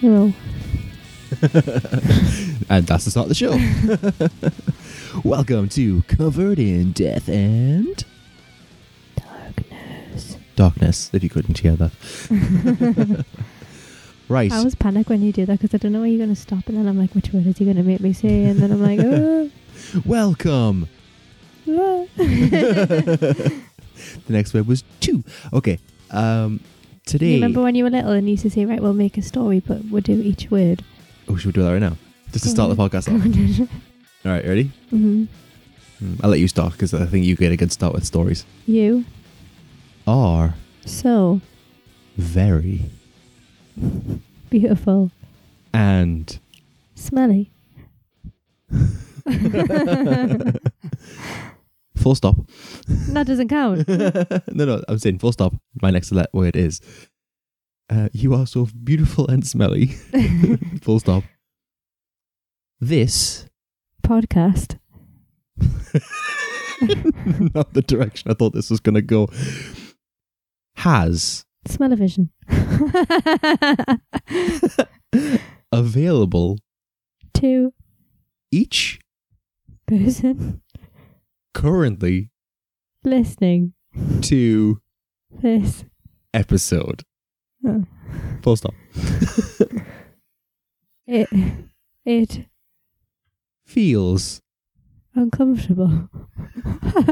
Hello. and that's the start of the show. Welcome to Covered in Death and Darkness. Darkness, if you couldn't hear that. right. I was panicked when you did that because I don't know where you're going to stop. And then I'm like, which word is he going to make me say? And then I'm like, oh. Welcome. the next word was two. Okay. Um, today. You remember when you were little and you used to say, right, we'll make a story, but we'll do each word? Oh, should we do that right now? Just to start the podcast off. mm-hmm. All right, ready? Mm, I'll let you start because I think you get a good start with stories. You. Are So very beautiful. and Smelly. full stop. That doesn't count. no, no, I'm saying full stop. My next le- word is uh, you are so beautiful and smelly. full stop. This, Podcast. not the direction I thought this was going to go, has Smell-o-vision. available to each person currently listening to this. episode. Oh. Full stop. It. It. Feels Uncomfortable.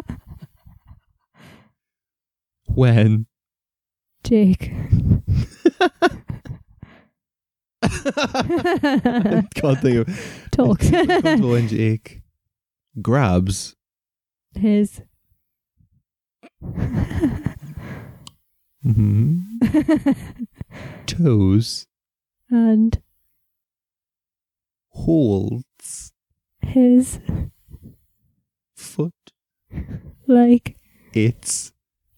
when Jake. can't think of Talks. Uncomfortable when Jake grabs His. mhm, toes and holds his. foot Like its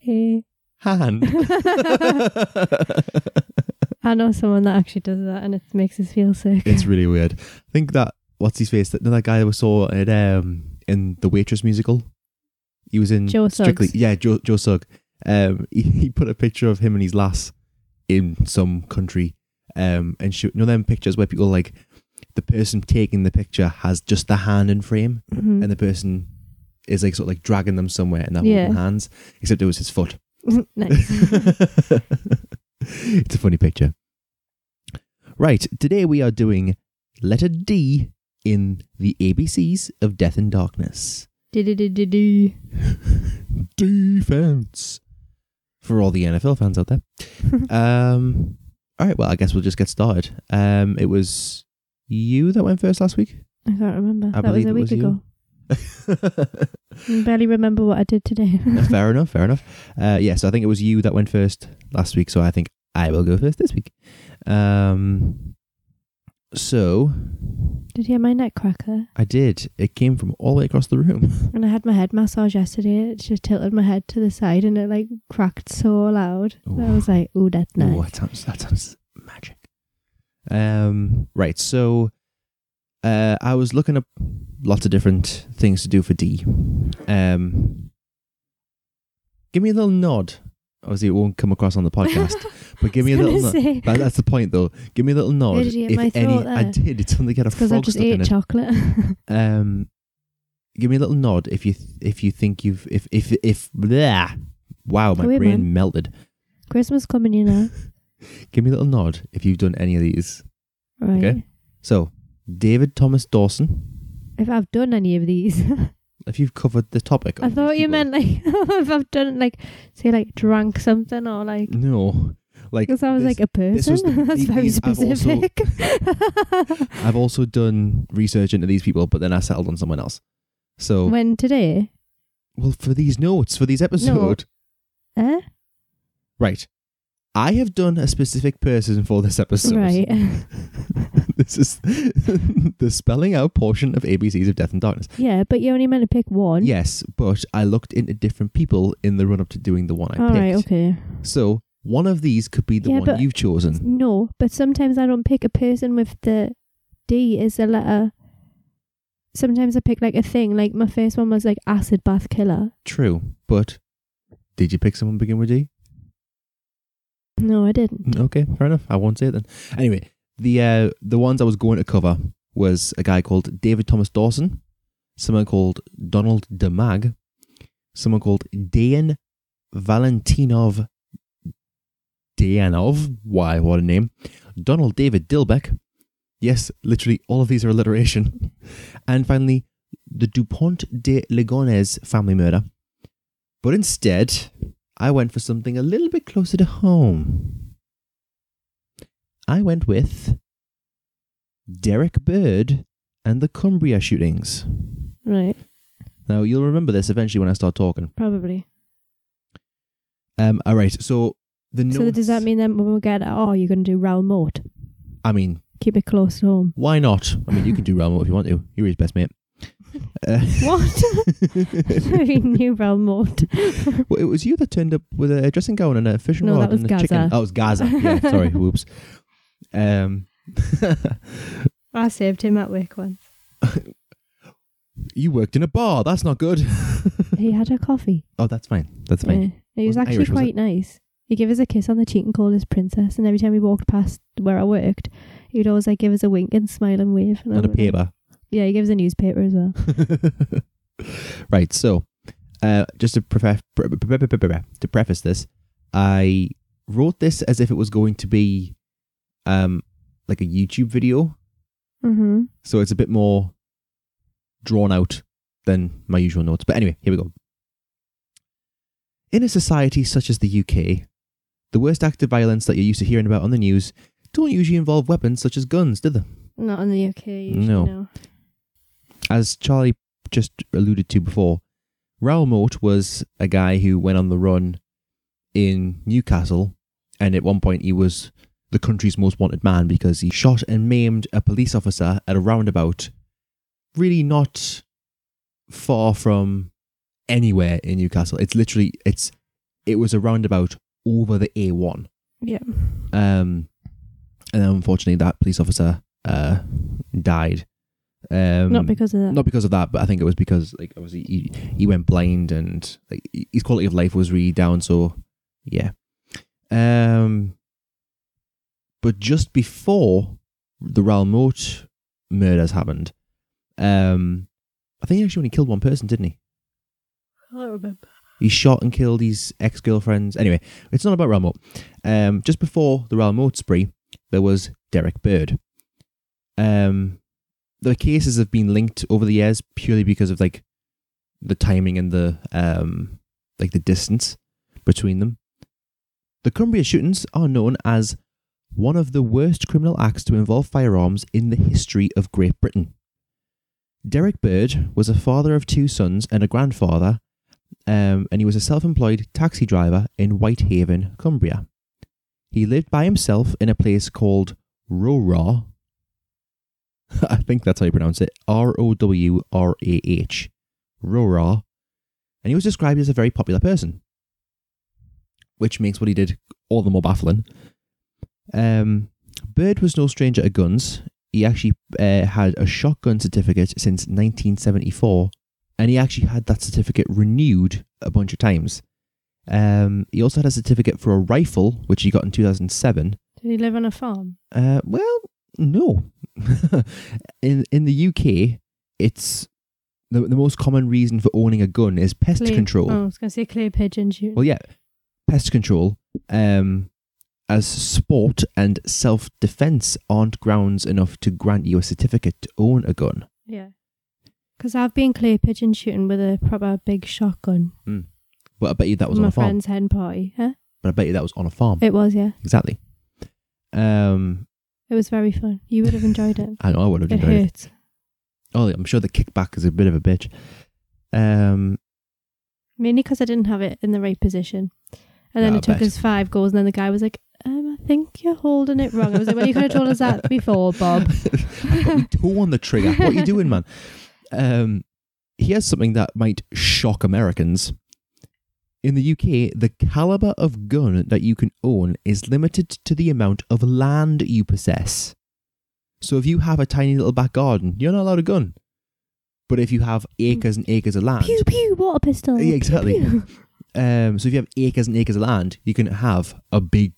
a. hand. I know someone that actually does that and it makes us feel sick. it's really weird. I think that what's his face? That that guy that we saw at um in the Waitress musical. He was in Joe Strictly. Suggs. Yeah, Joe Joe Sugg. Um, he, he put a picture of him and his lass in some country. Um, and she, you know them pictures where people like the person taking the picture has just the hand in frame, Mhm. and the person is like sort of like dragging them somewhere and they're Yeah. holding hands, except it was his foot. nice. it's a funny picture. Right, today we are doing letter D in the ABCs of Death and Darkness. Defense for all the NFL fans out there. um, all right, well, I guess we'll just get started. Um, it was you that went first last week. I can't remember. I that was a week was ago. I barely remember what I did today. fair enough, fair enough. Uh, yeah, so I think it was you that went first last week, so I think I will go first this week. Um, so did you hear my neck cracker? I did. It came from all the way across the room. And I had my head massage yesterday. It just tilted my head to the side and it like cracked so loud. I was like, "Ooh, that's nice." That sounds that sounds magic. Um, right. So, uh, I was looking up lots of different things to do for D. Um, give me a little nod. Obviously, it won't come across on the podcast, but give me a little. Nod. That, that's the point, though. Give me a little nod. did you get if my any, throat I there? did. It's something get a because I just stuck in ate it. chocolate. Um, give me a little nod if you if you think you've if if if blah. Wow, my away, brain man. melted. Christmas coming, you know. Give me a little nod if you've done any of these. Right. Okay. So, David Thomas Dawson, If I've done any of these, if you've covered the topic. I thought you people- meant like if I've done like say like drank something or like No. Like, because I was this- like a person. the- That's very these I've also- specific. I've also done research into these people, but then I settled on someone else. So, when today, well, for these notes, for these episode, eh? right. I have done a specific person for this episode. Right. this is the spelling out portion of ABCs of Death and Darkness. yeah, but you only meant to pick one. Yes, but I looked into different people in the run up to doing the one I All picked. right. Okay. So one of these could be the Yeah, one but- you've chosen. No, but sometimes I don't pick a person with the D as a letter. Sometimes I pick like a thing. Like my first one was like acid bath killer. True, but did you pick someone begin with D? No, I didn't. Okay, fair enough. I won't say it then. Anyway, the uh, the ones I was going to cover was a guy called David Thomas Dawson, someone called Donald DeMag, someone called Dan Valentinov Dayanov. Why? What a name. Donald David Dilbeck. Yes, literally all of these are alliteration. And finally, the DuPont de Ligonnès family murder. But instead, I went for something a little bit closer to home. I went with Derek Bird and the Cumbria shootings. Right. Now, you'll remember this eventually when I start talking. Probably. Um, all right, so the notes, So does that mean then when we get oh you're going to do Raoul Moat? I mean, Keep it close to home. why not? I mean, you can do Realm if you want to. You're his best mate. Uh, What? Knew Raoul Moat. well, it was you that turned up with a dressing gown and a fishing No, rod that was and a chicken. Gazza. Oh, it was Gazza. Yeah, sorry, whoops. Um, I saved him at work once. you worked in a bar. That's not good. He had a coffee. oh, that's fine. That's fine. Yeah. He was Wasn't actually Irish, was quite nice. He gave us a kiss on the cheek and called us princess. And every time we walked past where I worked, he'd always like give us a wink and smile and wave. And I And a paper. Yeah, he gives a newspaper as well. right. So, uh, just to, preface, pre- pre- pre- pre- pre- to preface this, I wrote this as if it was going to be um, like a YouTube video. Mm-hmm. So it's a bit more drawn out than my usual notes. But anyway, here we go. In a society such as the UK, the worst act of violence that you're used to hearing about on the news don't usually involve weapons such as guns, do they? Not in the UK. Usually, No. no. As Charlie just alluded to before, Raoul Moat was a guy who went on the run in Newcastle, and at one point he was the country's most wanted man because he shot and maimed a police officer at a roundabout, really not far from anywhere in Newcastle. It's literally it's it was a roundabout over the A1. Yeah. Um, and unfortunately, that police officer uh, died. Um, Not because of that. not because of that, but I think it was because like obviously he, he went blind and like his quality of life was really down. So yeah. Um, but just before the Raoul Moat murders happened, um, I think he actually only killed one person, didn't he? I don't remember. He shot and killed his ex girlfriends. Anyway, it's not about Raoul Moat. Um, just before the Raoul Moat spree, there was Derek Bird. Um, the cases have been linked over the years purely because of like the timing and the um, like the distance between them. The Cumbria shootings are known as one of the worst criminal acts to involve firearms in the history of Great Britain. Derek Bird was a father of two sons and a grandfather um, and he was a self employed taxi driver in Whitehaven, Cumbria. He lived by himself in a place called Rowrah. I think that's how you pronounce it R O W R A H. Rowrah. And he was described as a very popular person, which makes what he did all the more baffling. Um, Bird was no stranger to guns. He actually uh, had a shotgun certificate since 1974 and he actually had that certificate renewed a bunch of times. Um, he also had a certificate for a rifle, which he got in 2007. Did he live on a farm? Uh, well, no. in in the UK, it's the the most common reason for owning a gun is pest Clay- control. Oh, I was going to say clay pigeon shooting. Well, yeah, pest control. Um, as sport and self defense aren't grounds enough to grant you a certificate to own a gun. yeah. Because I've been clay pigeon shooting with a proper big shotgun. Well, I bet you that was my on a farm. friend's hen party. Huh? But I bet you that was on a farm. It was, yeah. Exactly. Um, It was very fun. You would have enjoyed it. I know I would have it enjoyed it. Oh, I'm sure the kickback is a bit of a bitch. Um, Mainly because I didn't have it in the right position. And then Yeah, it took us five goals, and then the guy was like, um, I think you're holding it wrong. I was like, well, you could have told us that before, Bob. I've toe on the trigger. What are you doing, man? Um, here's something that might shock Americans. In the UK, the caliber of gun that you can own is limited to the amount of land you possess. So if you have a tiny little back garden, you're not allowed a gun. But if you have acres and acres of land, Pew, pew, water pistol. Yeah, Pew, exactly. pew. um, so if you have acres and acres of land, you can have a big,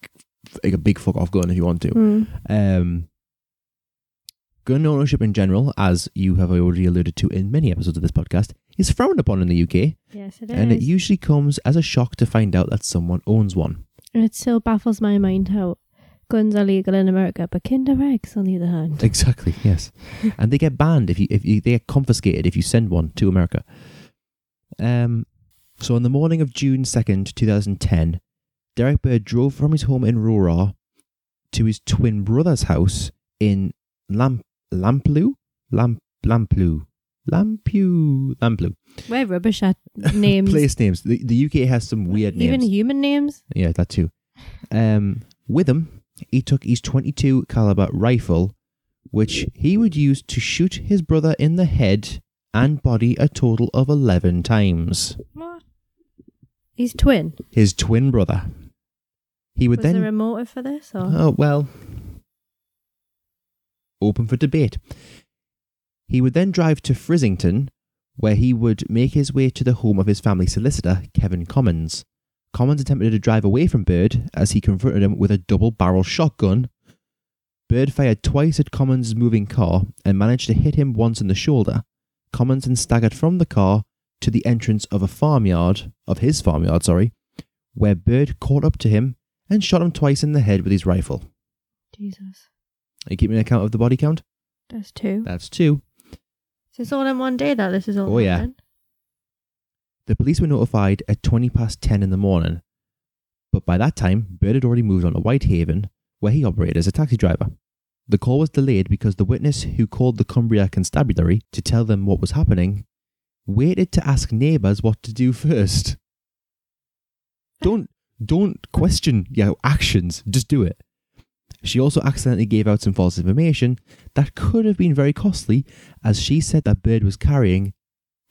like a big fuck off gun if you want to. Mm. Um, Gun ownership in general, as you have already alluded to in many episodes of this podcast, is frowned upon in the UK, Yes, it is. and it usually comes as a shock to find out that someone owns one. And it still baffles my mind how guns are legal in America, but Kinder Eggs, on the other hand. Exactly, yes. and they get banned if you if you, they get confiscated if you send one to America. Um, so on the morning of June second, two thousand ten, Derek Bird drove from his home in Rowrah to his twin brother's house in Lamp Lamplugh Lamp Lamplugh Lampu Lamplugh. We're rubbish at names. Place names. The the UK has some weird names. Even human names. Yeah, that too. Um, with him, he took his 22 caliber rifle, which he would use to shoot his brother in the head and body a total of 11 times. What? He's twin. His twin brother. He would Was then there a motive for this? Or? Oh, well. Open for debate. He would then drive to Frizzington, where he would make his way to the home of his family solicitor, Kevin Commons. Commons attempted to drive away from Bird as he confronted him with a double barrel shotgun. Bird fired twice at Commons' moving car and managed to hit him once in the shoulder. Commons then staggered from the car to the entrance of a farmyard, of his farmyard, sorry, where Bird caught up to him and shot him twice in the head with his rifle. Jesus. Are you keeping an account of the body count? That's two. That's two. So it's all in one day that this is all Oh, yeah. The police were notified at 20 past 10 in the morning, but by that time, Bird had already moved on to Whitehaven, where he operated as a taxi driver. The call was delayed because the witness who called the Cumbria Constabulary to tell them what was happening waited to ask neighbours what to do first. Don't don't question your actions, just do it. She also accidentally gave out some false information that could have been very costly, as she said that Bird was carrying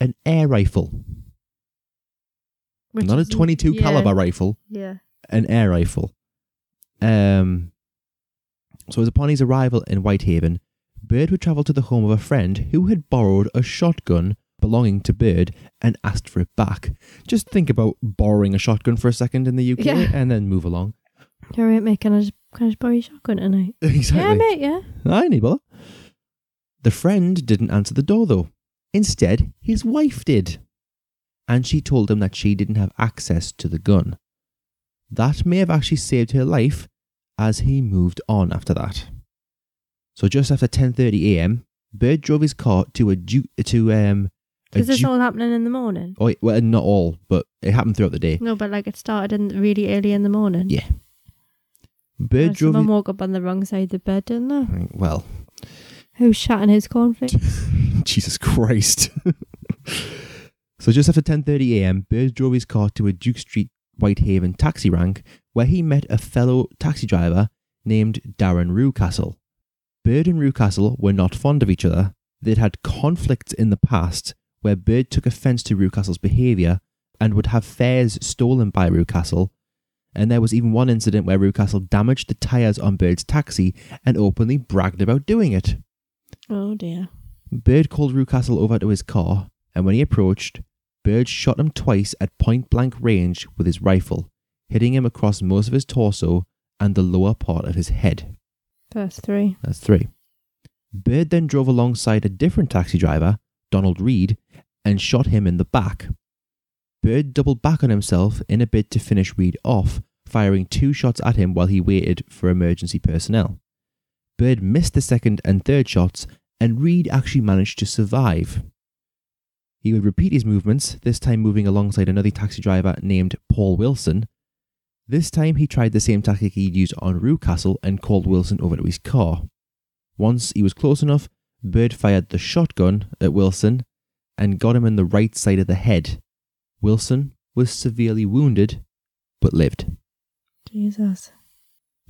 an air rifle, Which not a 22 yeah, caliber rifle, Yeah. an air rifle. Um, so, as upon his arrival in Whitehaven, Bird would travel to the home of a friend who had borrowed a shotgun belonging to Bird and asked for it back. Just think about borrowing a shotgun for a second in the UK Yeah. and then move along. All right, mate. Can I just can I just borrow your shotgun tonight? exactly. Yeah, mate. Yeah. I need bother. The friend didn't answer the door though. Instead, his wife did. And she told him that she didn't have access to the gun. That may have actually saved her life as he moved on after that. So just after 10:30 a.m., Bird drove his car to a ju- to um Is this ju- all happening in the morning? oh, well not all, but it happened throughout the day. No, but like it started in really early in the morning. Yeah. Bird drove Someone woke up on the wrong side of the bed, didn't they? well, Who's shatting his cornflakes? Jesus Christ. so just after 10:30 a.m., Bird drove his car to a Duke Street Whitehaven taxi rank where he met a fellow taxi driver named Darren Rewcastle. Bird and Rewcastle were not fond of each other. They'd had conflicts in the past where Bird took offense to Rewcastle's behavior and would have fares stolen by Rewcastle. And there was even one incident where Rewcastle damaged the tires on Bird's taxi and openly bragged about doing it. oh dear. Bird called Rewcastle over to his car, and when he approached, Bird shot him twice at point blank range with his rifle, hitting him across most of his torso and the lower part of his head. That's three. That's three. Bird then drove alongside a different taxi driver, Donald Reid, and shot him in the back. Bird doubled back on himself in a bid to finish Reid off, firing two shots at him while he waited for emergency personnel. Bird missed the second and third shots, and Reid actually managed to survive. He would repeat his movements, this time moving alongside another taxi driver named Paul Wilson. This time he tried the same tactic he'd used on Rewcastle and called Wilson over to his car. Once he was close enough, Bird fired the shotgun at Wilson and got him in the right side of the head. Wilson was severely wounded, but lived. Jesus.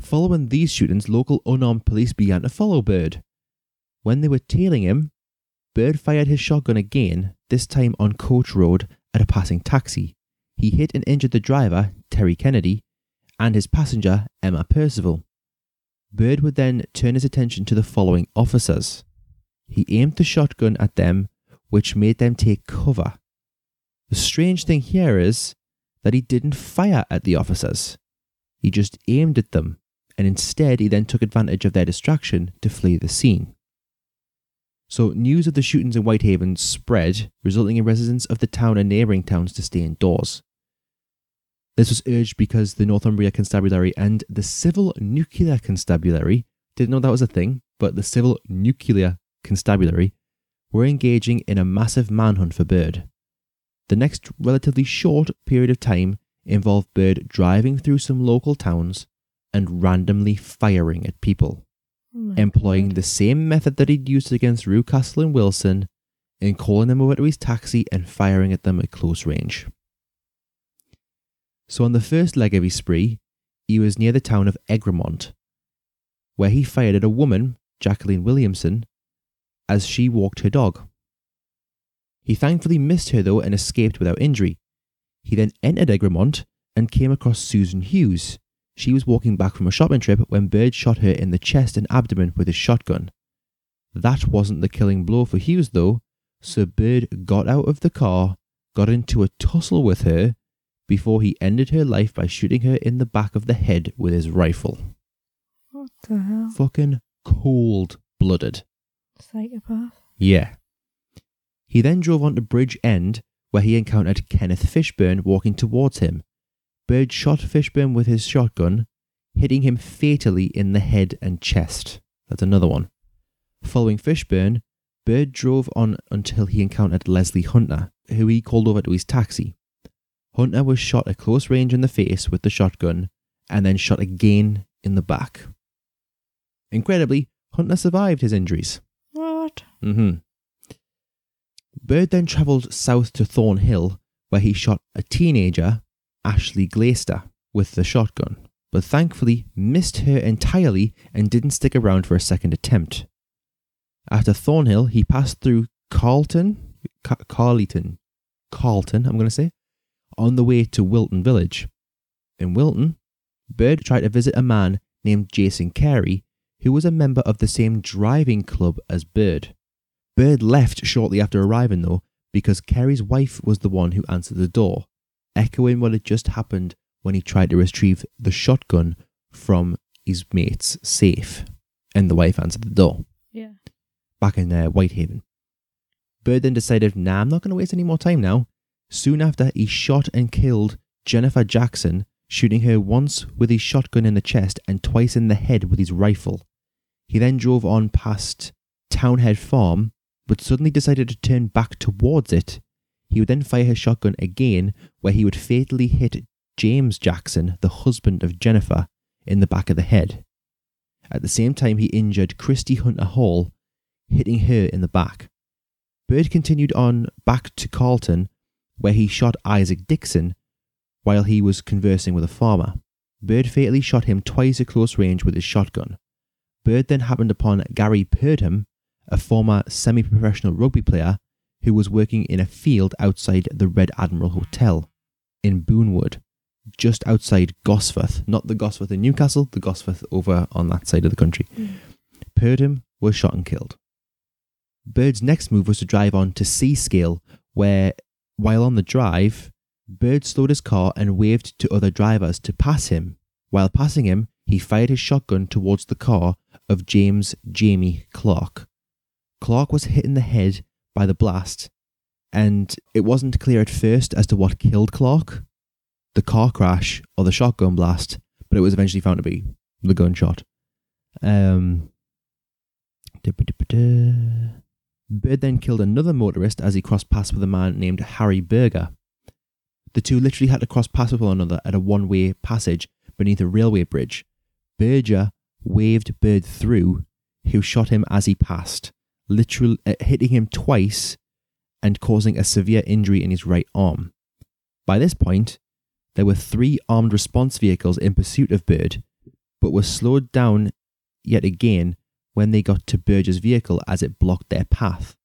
Following these shootings, local unarmed police began to follow Bird. When they were tailing him, Bird fired his shotgun again, this time on Coach Road at a passing taxi. He hit and injured the driver, Terry Kennedy, and his passenger, Emma Percival. Bird would then turn his attention to the following officers. He aimed the shotgun at them, which made them take cover. The strange thing here is that he didn't fire at the officers. He just aimed at them, and instead he then took advantage of their distraction to flee the scene. So, news of the shootings in Whitehaven spread, resulting in residents of the town and neighbouring towns to stay indoors. This was urged because the Northumbria Constabulary and the Civil Nuclear Constabulary didn't know that was a thing, but the Civil Nuclear Constabulary were engaging in a massive manhunt for Bird. The next relatively short period of time involved Bird driving through some local towns and randomly firing at people, Oh employing God. the same method that he'd used against Rewcastle and Wilson in calling them over to his taxi and firing at them at close range. So on the first leg of his spree, he was near the town of Egremont, where he fired at a woman, Jacqueline Williamson, as she walked her dog. He thankfully missed her though and escaped without injury. He then entered Egremont and came across Susan Hughes. She was walking back from a shopping trip when Bird shot her in the chest and abdomen with his shotgun. That wasn't the killing blow for Hughes though, so Bird got out of the car, got into a tussle with her, before he ended her life by shooting her in the back of the head with his rifle. What the hell? Fucking cold blooded. Psychopath. Yeah. He then drove on to Bridge End, where he encountered Kenneth Fishburn walking towards him. Bird shot Fishburn with his shotgun, hitting him fatally in the head and chest. That's another one. Following Fishburn, Bird drove on until he encountered Leslie Hunter, who he called over to his taxi. Hunter was shot at close range in the face with the shotgun and then shot again in the back. Incredibly, Hunter survived his injuries. What? hmm Bird then travelled south to Thornhill, where he shot a teenager, Ashley Glaister, with the shotgun, but thankfully missed her entirely and didn't stick around for a second attempt. After Thornhill, he passed through Carlton, Ca- Carleton, Carlton, I'm going to say, on the way to Wilton Village. In Wilton, Bird tried to visit a man named Jason Carey, who was a member of the same driving club as Bird. Bird left shortly after arriving, though, because Carey's wife was the one who answered the door, echoing what had just happened when he tried to retrieve the shotgun from his mate's safe. And the wife answered the door Yeah. back in uh, Whitehaven. Bird then decided, nah, I'm not going to waste any more time now. Soon after, he shot and killed Jennifer Jackson, shooting her once with his shotgun in the chest and twice in the head with his rifle. He then drove on past Townhead Farm, but suddenly decided to turn back towards it. He would then fire his shotgun again, where he would fatally hit James Jackson, the husband of Jennifer, in the back of the head. At the same time, he injured Christy Hunter Hall, hitting her in the back. Bird continued on back to Carlton, where he shot Isaac Dixon while he was conversing with a farmer. Bird fatally shot him twice at close range with his shotgun. Bird then happened upon Gary Purdham, a former semi professional rugby player who was working in a field outside the Red Admiral Hotel in Boonwood, just outside Gosforth. Not the Gosforth in Newcastle, the Gosforth over on that side of the country. Hmm. Purdham was shot and killed. Bird's next move was to drive on to Seascale, where, while on the drive, Bird slowed his car and waved to other drivers to pass him. While passing him, he fired his shotgun towards the car of James Jamie Clark. Clark was hit in the head by the blast, and it wasn't clear at first as to what killed Clark the car crash or the shotgun blast, but it was eventually found to be the gunshot. Um, Bird then killed another motorist as he crossed paths with a man named Harry Berger. The two literally had to cross paths with one another at a one way passage beneath a railway bridge. Berger waved Bird through, who shot him as he passed, literally uh, hitting him twice and causing a severe injury in his right arm. By this point, there were three armed response vehicles in pursuit of Bird, but were slowed down yet again when they got to Berger's vehicle as it blocked their path.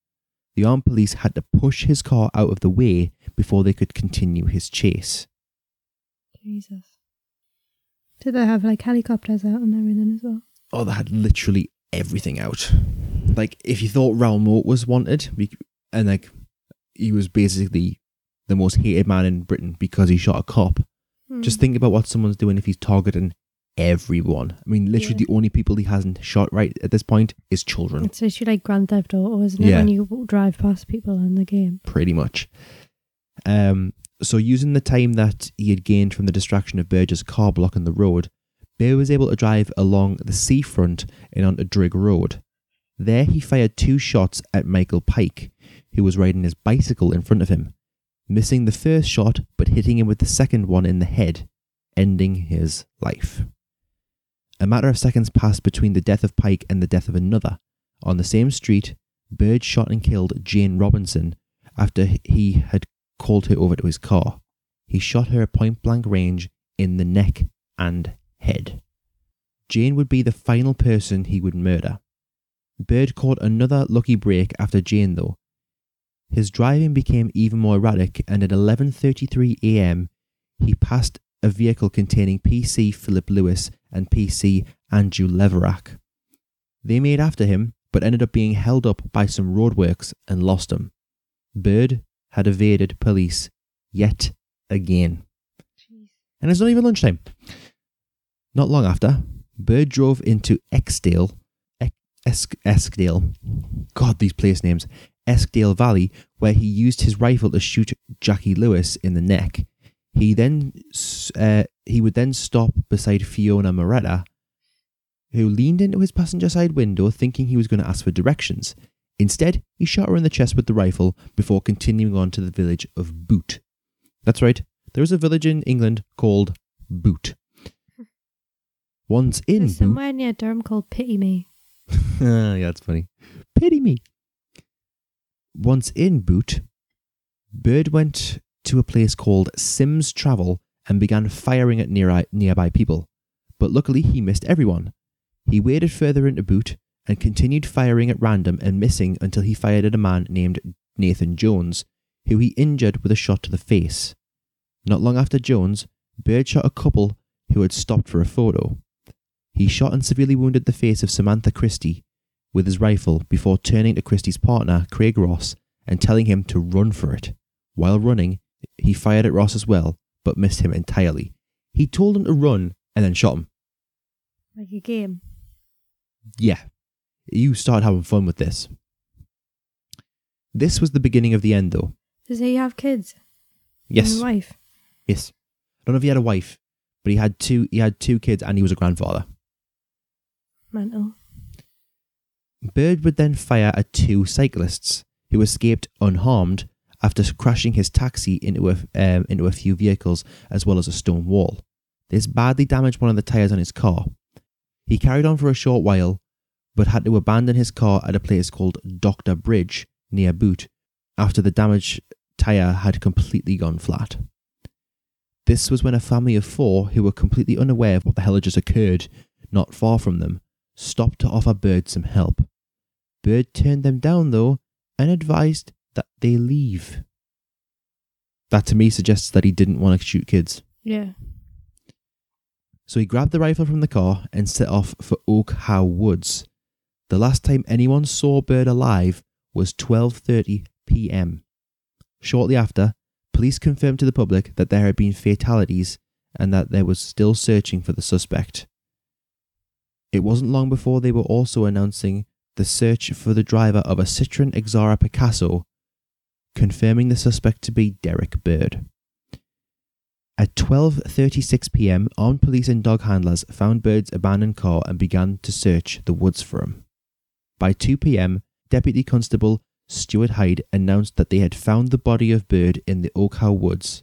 The armed police had to push his car out of the way before they could continue his chase. Jesus. Did they have like helicopters out and everything as well? Oh, they had literally everything out. Like, if you thought Raoul Moat was wanted, and like, he was basically the most hated man in Britain because he shot a cop, Hmm. just think about what someone's doing if he's targeting everyone. I mean, literally, Yeah. the only people he hasn't shot right at this point is children, It's literally like Grand Theft Auto, isn't it? Yeah. When you drive past people in the game. pretty much. Um, so, using the time that he had gained from the distraction of Berger's car blocking the road, Bear was able to drive along the seafront and onto Drigg Road. There, he fired two shots at Michael Pike, who was riding his bicycle in front of him, missing the first shot but hitting him with the second one in the head, ending his life. A matter of seconds passed between the death of Pike and the death of another. On the same street, Bird shot and killed Jane Robinson after he had called her over to his car. He shot her at point blank range in the neck and head. Jane would be the final person he would murder. Bird caught another lucky break after Jane though. His driving became even more erratic and at 11:33 a.m. he passed a vehicle containing PC Philip Lewis and PC Andrew Leverack. They made after him but ended up being held up by some roadworks and lost him. Bird had evaded police yet again. And it's not even lunchtime. Not long after, Bird drove into Exdale, Esk, Eskdale, God, these place names, Eskdale Valley, where he used his rifle to shoot Jackie Lewis in the neck. He then, uh, he would then stop beside Fiona Moretta, who leaned into his passenger side window thinking he was going to ask for directions. Instead, he shot her in the chest with the rifle before continuing on to the village of Boot. That's right, there is a village in England called Boot. Once in There's somewhere near Durham called Pity Me. Ah, yeah, that's funny. Pity me. Once in Boot, Bird went to a place called Sims Travel and began firing at near- nearby people. But luckily, he missed everyone. He waded further into Boot and continued firing at random and missing until he fired at a man named Nathan Jones, who he injured with a shot to the face. Not long after Jones, Bird shot a couple who had stopped for a photo. He shot and severely wounded the face of Samantha Christie with his rifle before turning to Christie's partner, Craig Ross, and telling him to run for it. While running, he fired at Ross as well, but missed him entirely. He told him to run and then shot him. Like a game. Yeah, you start having fun with this. This was the beginning of the end, though. Does he have kids? Yes, wife? yes. I don't know if he had a wife, but he had two. He had two kids, and he was a grandfather. Mental. Bird would then fire at two cyclists who escaped unharmed after crashing his taxi into a, um, into a few vehicles as well as a stone wall. This badly damaged one of the tyres on his car. He carried on for a short while, but had to abandon his car at a place called Doctor Bridge near Boot after the damaged tyre had completely gone flat. This was when a family of four who were completely unaware of what the hell had just occurred not far from them stopped to offer Bird some help. Bird turned them down, though, and advised that they leave. That to me suggests that he didn't want to shoot kids. Yeah. So he grabbed the rifle from the car and set off for Oak Howe Woods. The last time anyone saw Bird alive was 12:30 p.m. Shortly after, police confirmed to the public that there had been fatalities and that they were still searching for the suspect. It wasn't long before they were also announcing the search for the driver of a Citroen Xsara Picasso, confirming the suspect to be Derek Bird. At 12:36 p.m., armed police and dog handlers found Bird's abandoned car and began to search the woods for him. By 2 p.m., Deputy Constable Stuart Hyde announced that they had found the body of Bird in the Oak Howe Woods.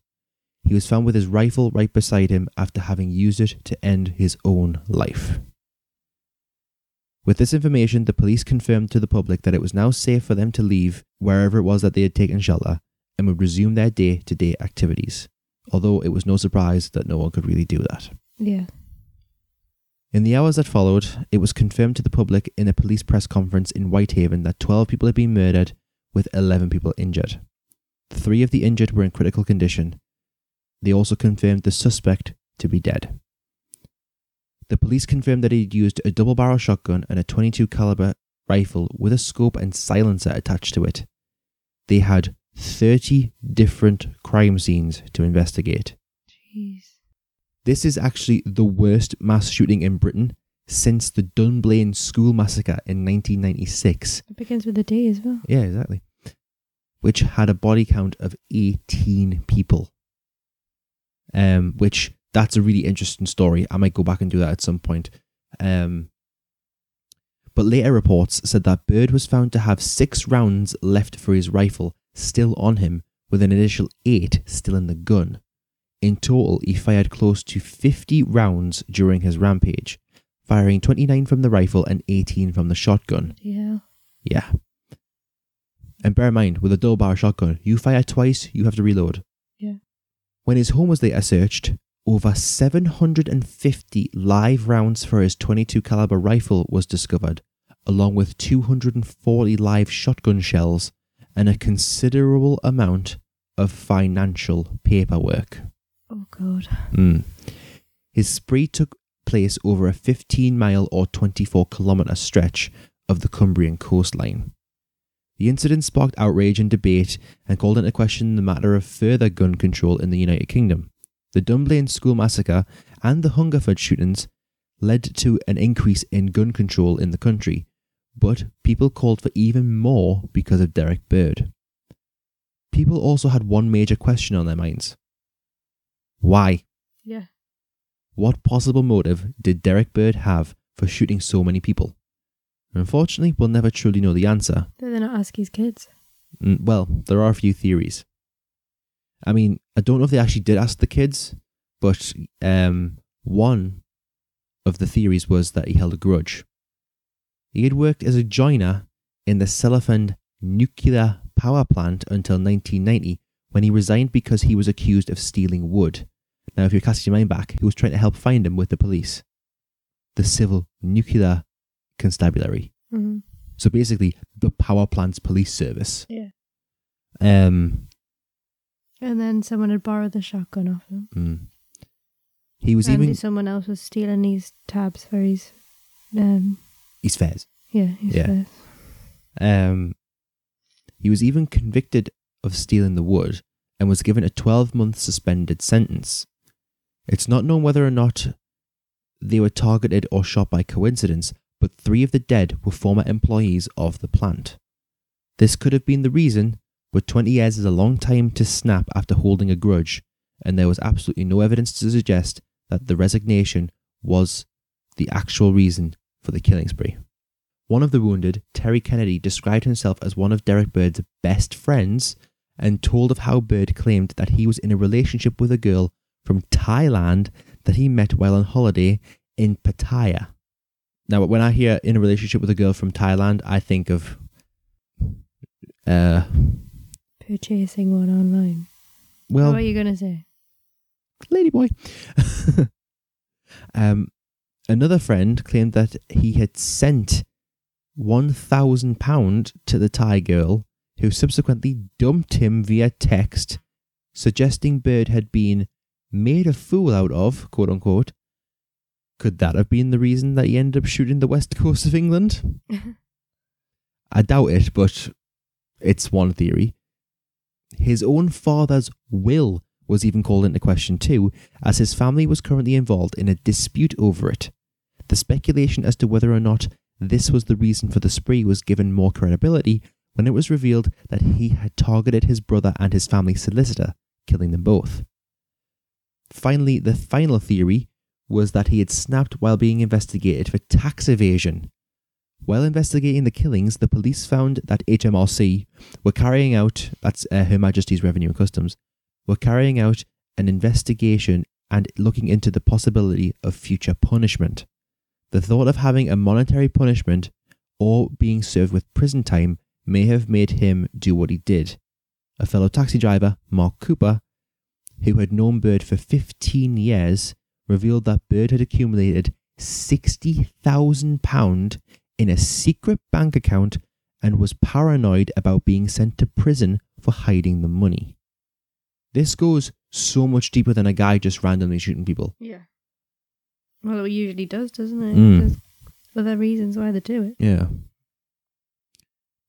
He was found with his rifle right beside him after having used it to end his own life. With this information, the police confirmed to the public that it was now safe for them to leave wherever it was that they had taken shelter and would resume their day to day activities, although it was no surprise that no one could really do that. Yeah. In the hours that followed, it was confirmed to the public in a police press conference in Whitehaven that 12 people had been murdered, with 11 people injured. Three of the injured were in critical condition. They also confirmed the suspect to be dead. The police confirmed that he'd used a double barrel shotgun and a 22 caliber rifle with a scope and silencer attached to it. They had 30 different crime scenes to investigate. Jeez. This is actually the worst mass shooting in Britain since the Dunblane school massacre in 1996. It begins with a D as well. Yeah, exactly. Which had a body count of 18 people. Um, which that's a really interesting story. I might go back and do that at some point. Um, but later reports said that Bird was found to have six rounds left for his rifle still on him, with an additional eight still in the gun. In total, he fired close to 50 rounds during his rampage, firing 29 from the rifle and 18 from the shotgun. Yeah. Yeah. And bear in mind, with a double barrel shotgun, you fire twice, you have to reload. Yeah. When his home was later searched, over 750 live rounds for his 22 caliber rifle was discovered, along with 240 live shotgun shells and a considerable amount of financial paperwork. Oh god. Mm. His spree took place over a 15 mile or 24 kilometre stretch of the Cumbrian coastline. The incident sparked outrage and debate and called into question the matter of further gun control in the United Kingdom. The Dunblane school massacre and the Hungerford shootings led to an increase in gun control in the country, but people called for even more because of Derek Bird. People also had one major question on their minds why? Yeah. What possible motive did Derek Bird have for shooting so many people? Unfortunately, we'll never truly know the answer. Did they not ask his kids? Mm, Well, there are a few theories. I mean, I don't know if they actually did ask the kids, but um, one of the theories was that he held a grudge. He had worked as a joiner in the Sellafield nuclear power plant until 1990 when he resigned because he was accused of stealing wood. Now, if you cast your mind back, he was trying to help find him with the police, the Civil Nuclear Constabulary. Mm-hmm. So basically, the power plant's police service. Yeah. Um, And then someone had borrowed the shotgun off him. mm. He was and even someone else was stealing these tabs for his um he's fairs. yeah, his Yeah. first. Um, he was even convicted of stealing the wood and was given a 12 month suspended sentence. It's not known whether or not they were targeted or shot by coincidence, but three of the dead were former employees of the plant. This could have been the reason, but 20 years is a long time to snap after holding a grudge, and there was absolutely no evidence to suggest that the resignation was the actual reason for the killing spree. One of the wounded, Terry Kennedy, described himself as one of Derek Bird's best friends and told of how Bird claimed that he was in a relationship with a girl from Thailand that he met while on holiday in Pattaya. Now, when I hear in a relationship with a girl from Thailand, I think of uh Purchasing one online. well what are you gonna say? ladyboy. um, another friend claimed that he had sent one thousand pound to the Thai girl, who subsequently dumped him via text, suggesting Bird had been made a fool out of, quote unquote. Could that have been the reason that he ended up shooting the west coast of England? I doubt it, but it's one theory. His own father's will was even called into question too, as his family was currently involved in a dispute over it. The speculation as to whether or not this was the reason for the spree was given more credibility when it was revealed that he had targeted his brother and his family solicitor, killing them both. Finally, the final theory was that he had snapped while being investigated for tax evasion. While investigating the killings, the police found that HMRC were carrying out, that's uh, Her Majesty's Revenue and Customs, were carrying out an investigation and looking into the possibility of future punishment. The thought of having a monetary punishment or being served with prison time may have made him do what he did. A fellow taxi driver, Mark Cooper, who had known Bird for 15 years, revealed that Bird had accumulated £60,000 in a secret bank account and was paranoid about being sent to prison for hiding the money. This goes so much deeper than a guy just randomly shooting people. Yeah. Well, it usually does, doesn't it? Mm. There's other reasons why they do it. Yeah.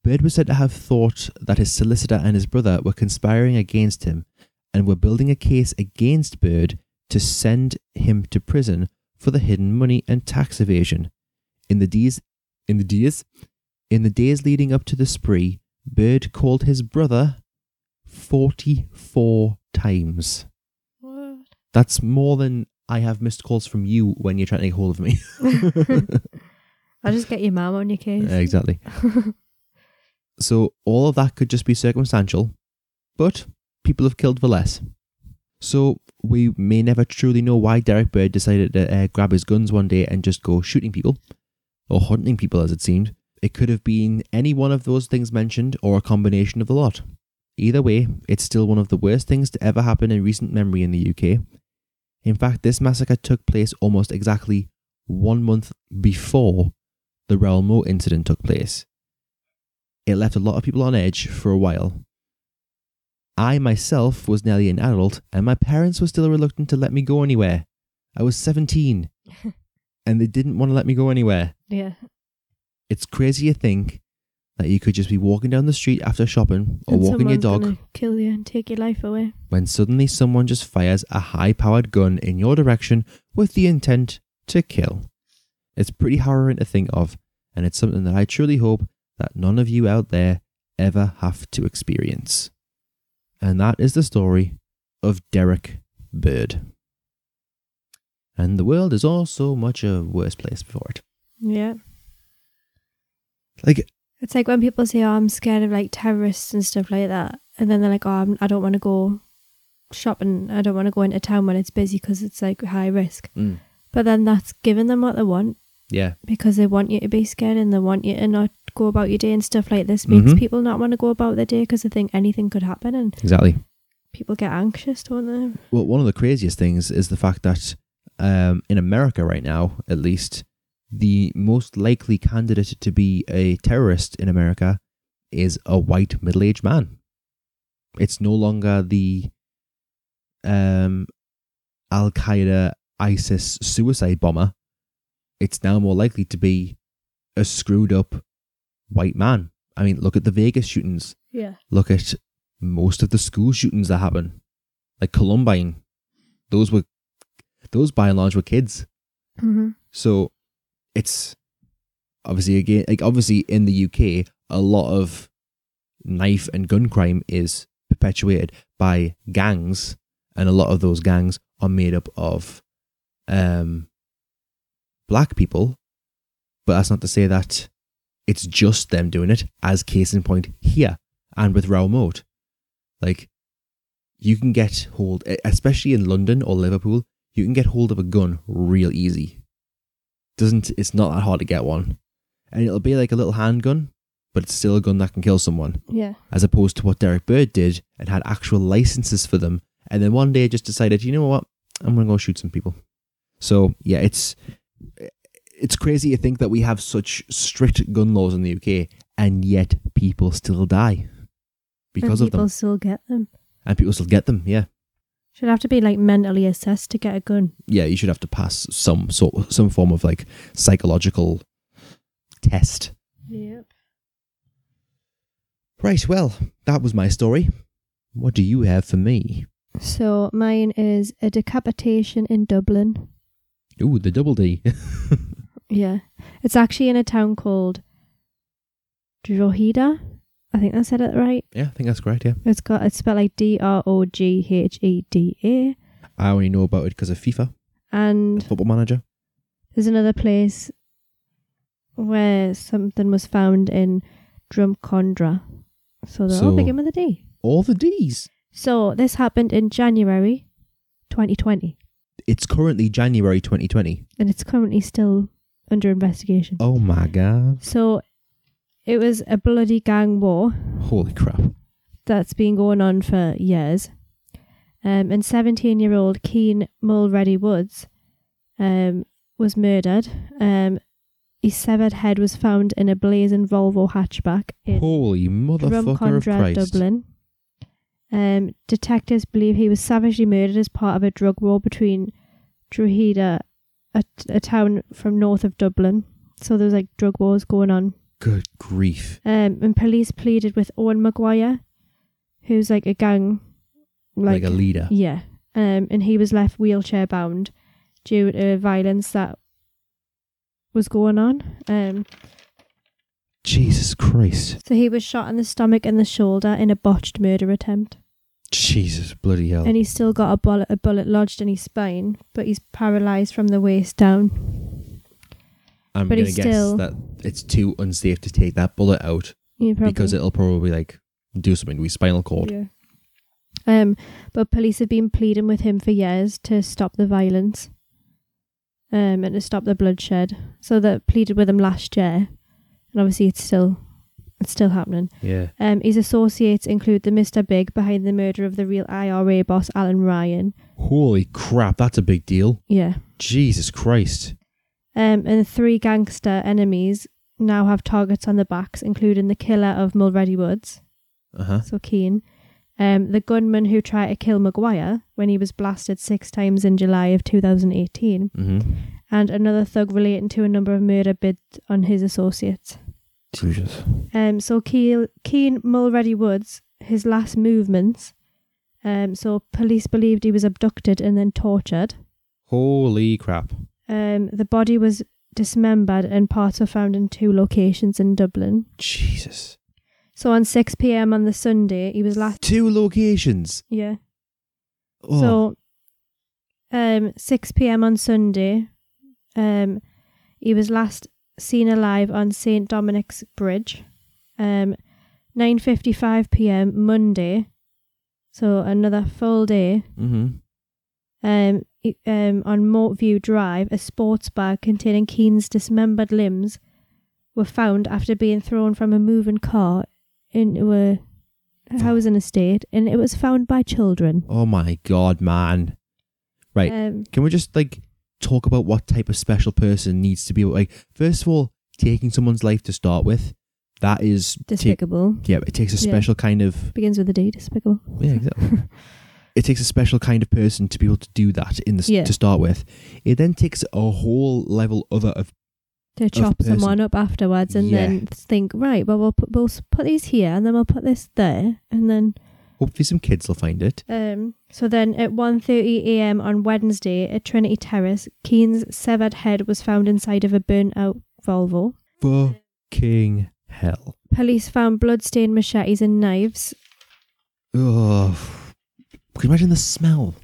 Bird was said to have thought that his solicitor and his brother were conspiring against him and were building a case against Bird to send him to prison for the hidden money and tax evasion. In the days, in the days, in the days leading up to the spree, Bird called his brother forty-four times. What? That's more than I have missed calls from you when you're trying to get hold of me. I'll just get your mum on your case. exactly. So all of that could just be circumstantial, but people have killed for less. So we may never truly know why Derek Bird decided to uh, grab his guns one day and just go shooting people, or hunting people as it seemed. It could have been any one of those things mentioned, or a combination of the lot. Either way, it's still one of the worst things to ever happen in recent memory in the UK. In fact, this massacre took place almost exactly one month before the Raoul incident took place. It left a lot of people on edge for a while. I myself was nearly an adult, and my parents were still reluctant to let me go anywhere. I was 17, and they didn't want to let me go anywhere. Yeah. It's crazy to think that you could just be walking down the street after shopping or And walking your dog kill you and take your life away. when suddenly someone just fires a high powered gun in your direction with the intent to kill. It's pretty harrowing to think of, and it's something that I truly hope that none of you out there ever have to experience. And that is the story of Derek Bird. And the world is also much a worse place for it. Yeah. Like, It's like when people say, "Oh, I'm scared of like terrorists and stuff like that," and then they're like, "Oh, I'm, I don't want to go shopping. I don't want to go into town when it's busy because it's like high risk." mm, But then that's giving them what they want yeah, because they want you to be scared and they want you to not go about your day and stuff like this makes Mhm. people not want to go about their day because they think anything could happen and exactly. people get anxious, don't they? Well, one of the craziest things is the fact that um, in America right now, at least, the most likely candidate to be a terrorist in America is a white middle-aged man. It's no longer the um, Al Qaeda ISIS suicide bomber. It's now more likely to be a screwed up white man. I mean, look at the Vegas shootings Yeah. look at most of the school shootings that happen, like Columbine. Those were, those by and large were kids. hmm So it's obviously again, like obviously in the UK, a lot of knife and gun crime is perpetuated by gangs, and a lot of those gangs are made up of um black people. But that's not to say that it's just them doing it, as case in point here and with Raoul Moat. Like, you can get hold, especially in London or Liverpool, you can get hold of a gun real easy. Doesn't it's not that hard to get one, and it'll be like a little handgun, but it's still a gun that can kill someone. Yeah. As opposed to what Derek Bird did and had actual licenses for them, and then one day just decided, you know what, I'm gonna go shoot some people. So yeah, it's it's crazy to think that we have such strict gun laws in the UK, and yet people still die because and of people them, still get them. and people still get them. Yeah, Should have to be like mentally assessed to get a gun. yeah. You should have to pass some sort, some form of like psychological test. Yep. Right. Well, that was my story. What do you have for me? So mine is a decapitation in Dublin. Ooh, the double D. Yeah. It's actually in a town called Drogheda. I think I said it right. yeah, I think that's correct. Yeah, It's got it's spelled like D R O G H E D A. I only know about it because of FIFA, And football manager. there's another place where something was found in Drumcondra. So they all So- begin with a D. All the D's. So this happened in January 2020. It's currently January 2020. And it's currently still under investigation. Oh my god! So it was a bloody gang war Holy crap! that's been going on for years. Um, and 17 year old Keane Mulready Woods um, was murdered. Um, his severed head was found in a blazing Volvo hatchback in Holy motherfucker of Drumcondra, Christ! Dublin. Um, detectives believe he was savagely murdered as part of a drug war between Drogheda, a, a town from north of Dublin. So there was like drug wars going on. Good grief! Um, and police pleaded with Owen Maguire, who's like a gang, Like, like, a leader. yeah, um, and he was left wheelchair bound due to violence that was going on. Um, Jesus Christ. so he was shot in the stomach and the shoulder in a botched murder attempt, Jesus bloody hell. and he's still got a bullet, a bullet lodged in his spine, but he's paralysed from the waist down. I'm but gonna he's guess still- that it's too unsafe to take that bullet out probably. because it'll probably like do something to his spinal cord. Yeah. Um, but police have been pleading with him for years to stop the violence, um, and to stop the bloodshed. So they pleaded with him last year, and obviously it's still, it's still happening. Yeah. Um, his associates include the Mr. Big behind the murder of the real IRA boss Alan Ryan. Holy crap, that's a big deal. Yeah. Jesus Christ. Um, and three gangster enemies now have targets on their backs, including the killer of Mulready Woods, Uh huh. so Keane, um, the gunman who tried to kill Maguire when he was blasted six times in July of 2018, Mm-hmm. and another thug relating to a number of murder bids on his associates. Jesus. Um, so Keane, Keane Mulready Woods, his last movements. Um, so police believed he was abducted and then tortured. Holy crap. Um, the body was dismembered and parts were found in two locations in Dublin. Jesus. So on 6 p.m. on the Sunday, he was last. Two locations. Yeah. Oh. So, um, 6 p.m. on Sunday, um, he was last seen alive on St Dominic's Bridge. Um, 9:55 p.m. Monday. So another full day. mm-hmm. Um, um, on Moatview Drive, a sports bag containing Keane's dismembered limbs were found after being thrown from a moving car into a housing estate, and it was found by children. Oh my god, man. Right. Um, Can we just like talk about what type of special person needs to be like first of all, taking someone's life to start with, that is ta- despicable. yeah, it takes a Yeah. special kind of Begins with a D. Despicable. yeah, exactly. it takes a special kind of person to be able to do that in the Yeah. to start with. It then takes a whole level other of to chop someone up afterwards and Yeah. then think, right, well, we'll put, we'll put these here and then we'll put this there. And then, hopefully some kids will find it. um, so then at 1.30am on Wednesday at Trinity Terrace, Keane's severed head was found inside of a burnt out Volvo. Fucking hell. Police found bloodstained machetes and knives, Ugh. Can you imagine the smell?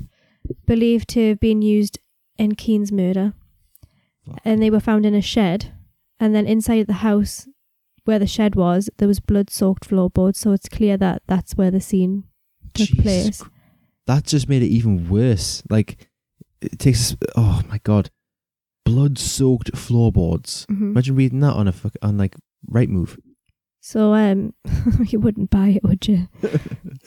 believed to have been used in Keane's murder. And they were found in a shed. And then inside the house where the shed was, there was blood soaked floorboards. So it's clear that that's where the scene took place. That just made it even worse. Like, it takes. Oh my god, blood-soaked floorboards. Mhm. Imagine reading that on a on like Rightmove. So um, you wouldn't buy it, would you?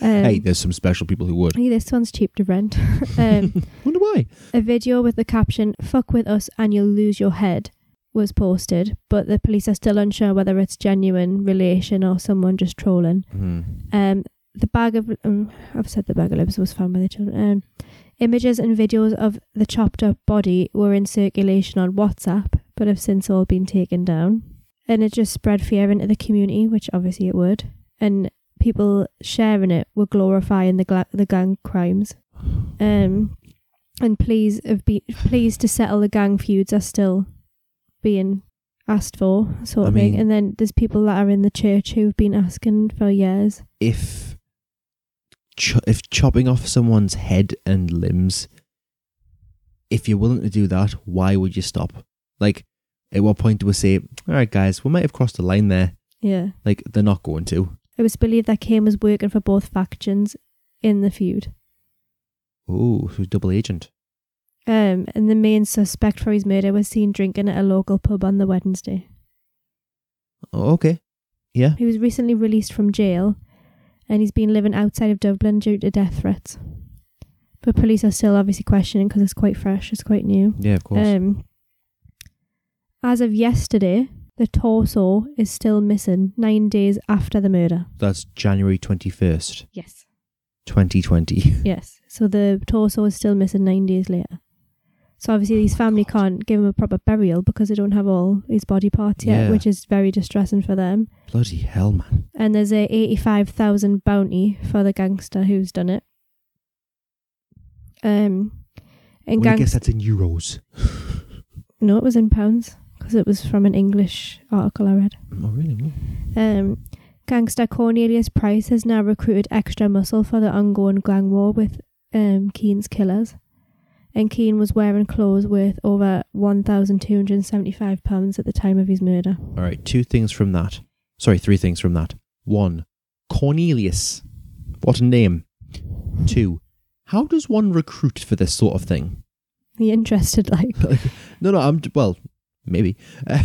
Um, hey, there's some special people who would. hey, this one's cheap to rent. um, Wonder why? a video with the caption "Fuck with us and you'll lose your head" was posted, but the police are still unsure whether it's genuine relation or someone just trolling. Mhm. Um, the bag of um, I've said the bag of limbs was found by the children. Um, images and videos of the chopped up body were in circulation on WhatsApp, but have since all been taken down. And it just spread fear into the community, which obviously it would. And people sharing it were glorifying the gla- the gang crimes. Um, and pleas have been pleas to settle the gang feuds are still being asked for, sort I of thing. And then there's people that are in the church who've been asking for years. If cho- if chopping off someone's head and limbs, if you're willing to do that, why would you stop? Like, at what point do we say, "All right, guys, we might have crossed the line there"? Yeah. Like, they're not going to. It was believed that Kane was working for both factions in the feud. Oh, who's double agent? Um, and the main suspect for his murder was seen drinking at a local pub on the Wednesday. Oh, okay. Yeah. He was recently released from jail and he's been living outside of Dublin due to death threats. But police are still obviously questioning because it's quite fresh, it's quite new. Yeah, of course. Um, as of yesterday, the torso is still missing nine days after the murder. That's January 21st, Yes. 2020. Yes. So the torso is still missing nine days later. So obviously his family can't give him a proper burial because they don't have all his body parts yet, Yeah. which is very distressing for them. Bloody hell, man. And there's a eighty five thousand bounty for the gangster who's done it. Um, and Well, I guess that's in euros. No, it was in pounds because it was from an English article I read. Oh, really? Um, gangster Cornelius Price has now recruited extra muscle for the ongoing gang war with um, Keane's killers. And Keane was wearing clothes worth over £1,275 at the time of his murder. All right, two things from that. Sorry, three things from that. One, Cornelius. What a name. Two, how does one recruit for this sort of thing? He interested, like, No, no, I'm well, maybe.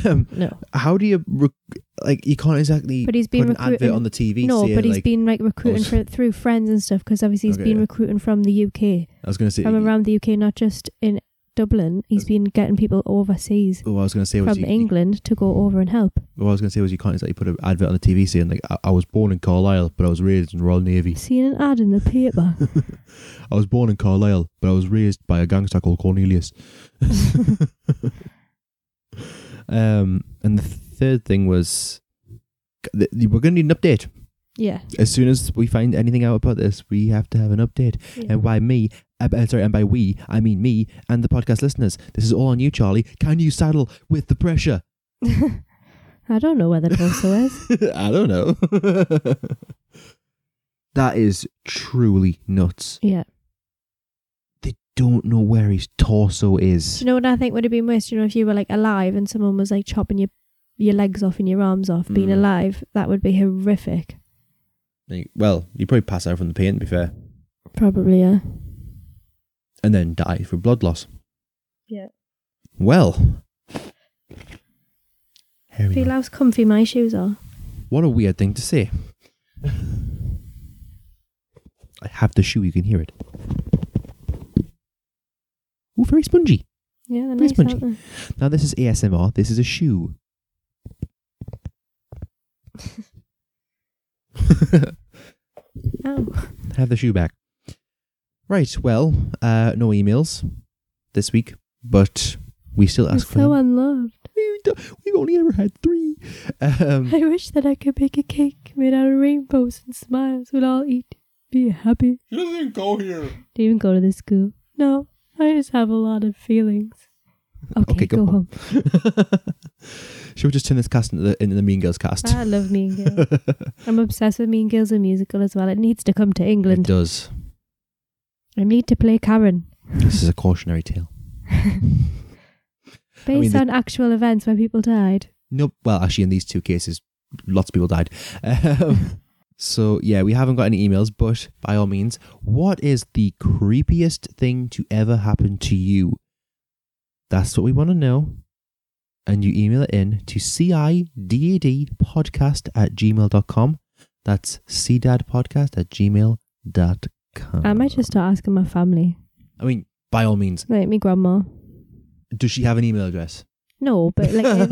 Um, no. how do you rec- like? You can't exactly But he's been put an advert recruiting- on the TV. No, saying, but he's like, been like recruiting oh, for, through friends and stuff because obviously he's Okay, been yeah. recruiting from the UK, I was going to say. from around the UK, not just in Dublin. He's been getting people overseas What I was going to say from you, England to go over and help. What I was going to say was you can't exactly put an advert on the TV saying like I, I was born in Carlisle, but I was raised in Royal Navy. Seen an ad in the paper. I was born in Carlisle, but I was raised by a gangster called Cornelius. um, and the third thing was th- we're going to need an update. yeah. As soon as we find anything out about this, we have to have an update. yeah. And by me, uh, uh, sorry, and by we, I mean me and the podcast listeners. This is all on you, Charlie. Can you saddle with the pressure? I don't know where the torso is. I don't know. that is truly nuts. Yeah. They don't know where his torso Do is. you know what I think would have been worse? You know, if you were like alive and someone was like chopping your your legs off and your arms off, being Mm. alive, that would be horrific. Well, you'd probably pass out from the pain, to be fair, Probably, yeah. and then die from blood loss. Yeah. Well, here we Feel go. how comfy my shoes are. What a weird thing to say. I have the shoe, you can hear it. Ooh, very spongy. Yeah, they're Very nice, spongy. aren't? Now, this is ASMR. This is a shoe. Oh, have the shoe back. Right, well, uh, no emails this week, but we still I'm ask for so them. unloved. We don't- We've only ever had three. Um, I wish that I could make a cake made out of rainbows and smiles. We'll all eat, be happy. she doesn't go here. Do you even go to the school? No, I just have a lot of feelings. Okay, Okay, go go, home. Should we just turn this cast into the, into the Mean Girls cast? I love Mean Girls. I'm obsessed with Mean Girls, the musical as well. It needs to come to England. it England. does. I need to play Karen. This is a cautionary tale. Based the- on actual events where people died. Nope. Well, actually, in these two cases, lots of people died. Um, so, yeah, we haven't got any emails, but by all means, what is the creepiest thing to ever happen to you? That's what we want to know. And you email it in to cidadpodcast at gmail.com. That's cidadpodcast at gmail.com. I might just start asking my family. I mean, by all means, Like me grandma. does she have an email address? No, but like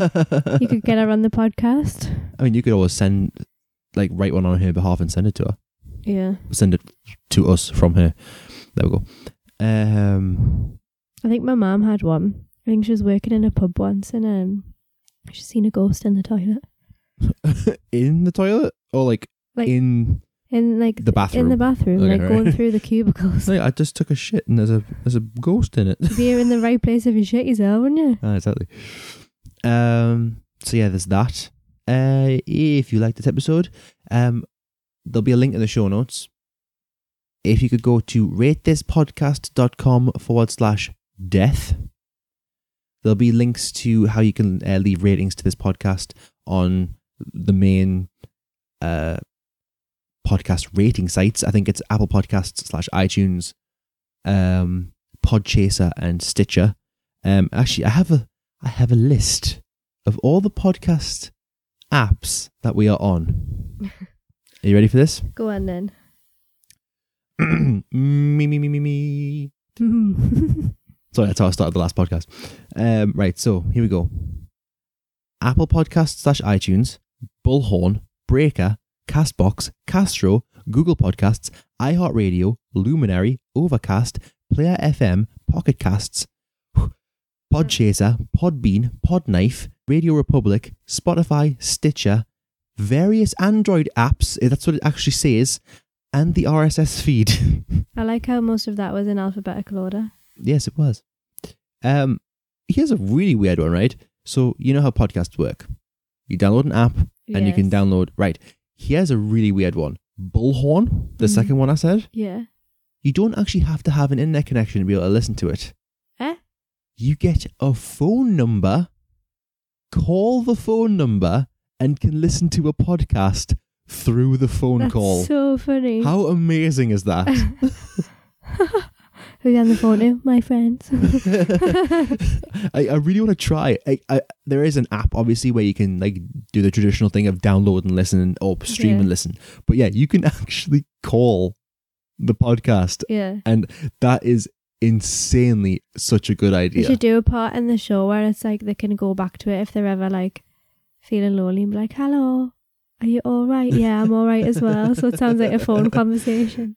you could get her on the podcast. I mean, you could always send, like, write one on her behalf and send it to her. Yeah. Send it to us from her. There we go. Um, I think my mum had one. I think she was working in a pub once and um she seen a ghost in the toilet. in the toilet or like, Like- in In like the bathroom. in the bathroom, Okay, like right. going through the cubicles. Like, I just took a shit and there's a there's a ghost in it. You'd be in the right place if you shit yourself, wouldn't you? ah, exactly. Um. So yeah, there's that. Uh, if you like this episode, um, there'll be a link in the show notes. If you could go to ratethispodcast.com forward slash death, there'll be links to how you can uh, leave ratings to this podcast on the main uh, podcast rating sites. I think it's Apple Podcasts slash iTunes, um, Podchaser, and Stitcher. Um, actually, I have a I have a list of all the podcast apps that we are on. Are you ready for this? Go on then. me me me me me. Sorry, that's how I started the last podcast. Um, right, so here we go. Apple Podcasts slash iTunes, Bullhorn, Breaker, Castbox, Castro, Google Podcasts, iHeartRadio, Luminary, Overcast, Player FM, Pocket Casts, Podchaser, Podbean, Podknife, Radio Republic, Spotify, Stitcher, various Android apps, eh, that's what it actually says, and the RSS feed. I like how most of that was in alphabetical order. yes, it was. Um, here's a really weird one, right? So you know how podcasts work. You download an app and you can download. Right. Here's a really weird one. Bullhorn, the Mhm. second one I said. Yeah. You don't actually have to have an internet connection to be able to listen to it. Eh? You get a phone number, call the phone number, and can listen to a podcast through the phone That's call. so funny. How amazing is that? Who you on the phone to? My friends. I, I really want to try. I, I, there is an app, obviously, where you can like do the traditional thing of download and listen or stream Yeah. and listen. But yeah, you can actually call the podcast, yeah. and that is insanely such a good idea. should do a part in the show where it's like they can go back to it if they're ever like feeling lonely and be like, Hello, are you all right? Yeah, I'm all right as well. So it sounds like a phone conversation.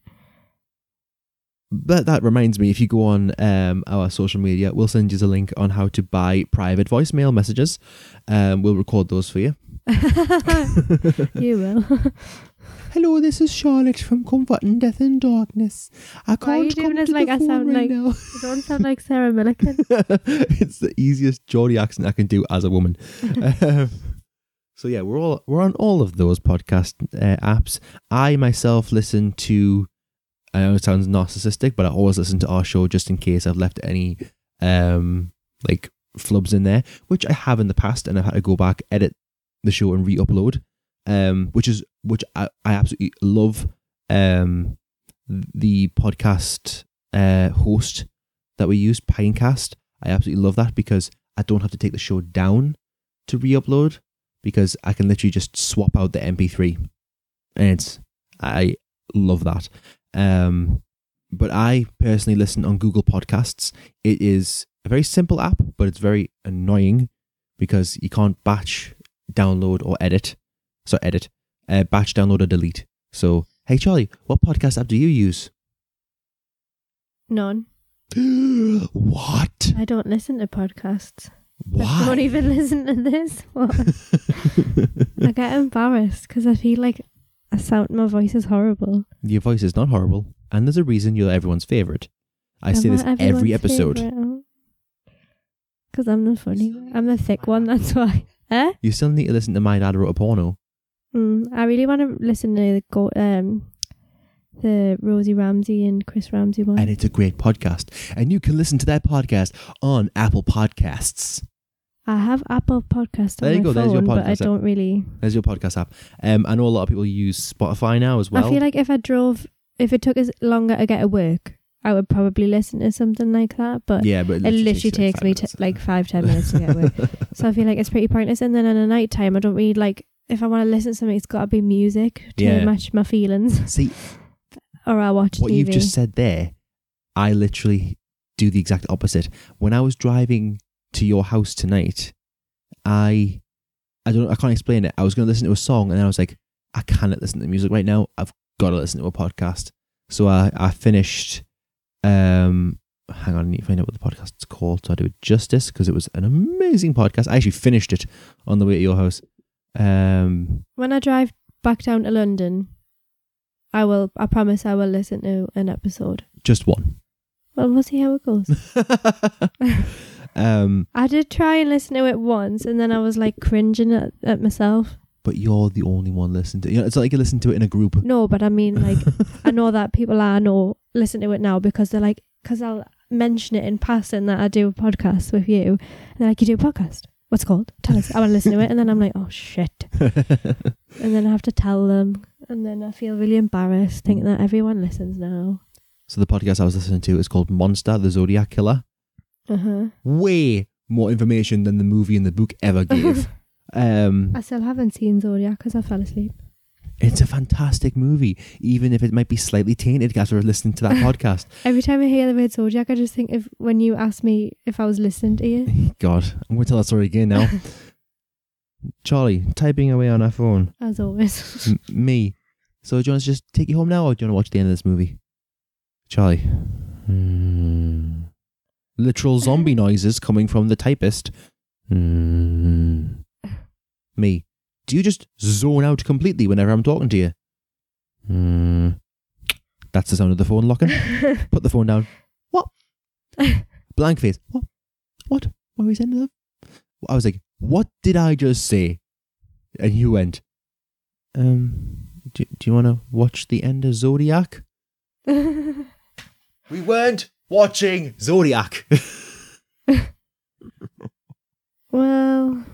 But that reminds me, if you go on um, our social media, we'll send you the link on how to buy private voicemail messages. Um, we'll record those for you. you will. Hello, this is Charlotte from Comfort and Death and Darkness. I Why are you can't doing this like I sound right like- now. You don't sound like Sarah Millican. it's the easiest Geordie accent I can do as a woman. um, so yeah, we're all we're on all of those podcast uh, apps. I myself listen to. I know it sounds narcissistic, but I always listen to our show just in case I've left any um like flubs in there, which I have in the past, and I've had to go back edit the show and re-upload. Um, which is which I, I absolutely love. Um, the podcast uh host that we use, Pinecast. I absolutely love that because I don't have to take the show down to re-upload because I can literally just swap out the MP3, and it's I love that. Um, but I personally listen on Google Podcasts. It is a very simple app, but it's very annoying because you can't batch download or edit. So edit, uh, batch download or delete. So hey Charlie, what podcast app do you use? None. what? I don't listen to podcasts. I Why? don't even listen to this one. I get embarrassed because I feel like I sound my voice is horrible. Your voice is not horrible, and there's a reason you're everyone's favorite. I say this every episode. Because I'm the funny. I'm the thick one, that's why. Eh? You still need to listen to My Dad Wrote a Porno. Mm, I really want to listen to the, go- um, the Rosie Ramsey and Chris Ramsey one. and it's a great podcast. And you can listen to that podcast on Apple Podcasts. I have Apple Podcast on There you go, phone, there's your podcast but I app. don't really. There's your podcast app. Um, I know a lot of people use Spotify now as well. I feel like if I drove, if it took us longer to get to work, I would probably listen to something like that. But yeah, but it literally takes like me t- like five ten minutes to get work. so I feel like it's pretty pointless. And then in the night time, I don't really like. If I want to listen to something, it's got to be music to Yeah. match my feelings, See or I watch what TV. you've just said there. I literally do the exact opposite. When I was driving to your house tonight, I, I don't, I can't explain it. I was going to listen to a song, and then I was like, I cannot listen to music right now. I've got to listen to a podcast. So I, I finished. Um, hang on, I need to find out what the podcast's called so I do it justice because it was an amazing podcast. I actually finished it on the way to your house. Um, when I drive back down to London, I will. I promise I will listen to an episode. just one. Well, we'll see how it goes. um, I did try and listen to it once, and then I was like cringing at, at myself. but you're the only one listening to. it. You know, it's not like you listen to it in a group. No, but I mean, like, I know that people I know listen to it now because they're like, because I'll mention it in passing that I do a podcast with you. And they're like, you do a podcast? What's it called? Tell us. I want to listen to it. And then I'm like, oh shit. And then I have to tell them. And then I feel really embarrassed thinking that everyone listens now. so the podcast I was listening to is called Monster: The Zodiac Killer. Uh huh. Way more information than the movie and the book ever gave. um, I still haven't seen Zodiac because I fell asleep. It's a fantastic movie, even if it might be slightly tainted after listening to that podcast. Every time I hear the word Zodiac, I just think if when you asked me if I was listening to you, God, I'm going to tell that story again now. Charlie, typing away on our phone. as always. M- me. So do you want to just take you home now, or do you want to watch the end of this movie? Charlie. Hmm. Literal zombie noises coming from the typist. Hmm. Me. Do you just zone out completely whenever I'm talking to you? Hmm. That's the sound of the phone locking. Put the phone down. What? Blank face. What? What? What were we saying? I was like, what did I just say? And you went, um, do, do you want to watch the end of Zodiac? We weren't watching Zodiac. well,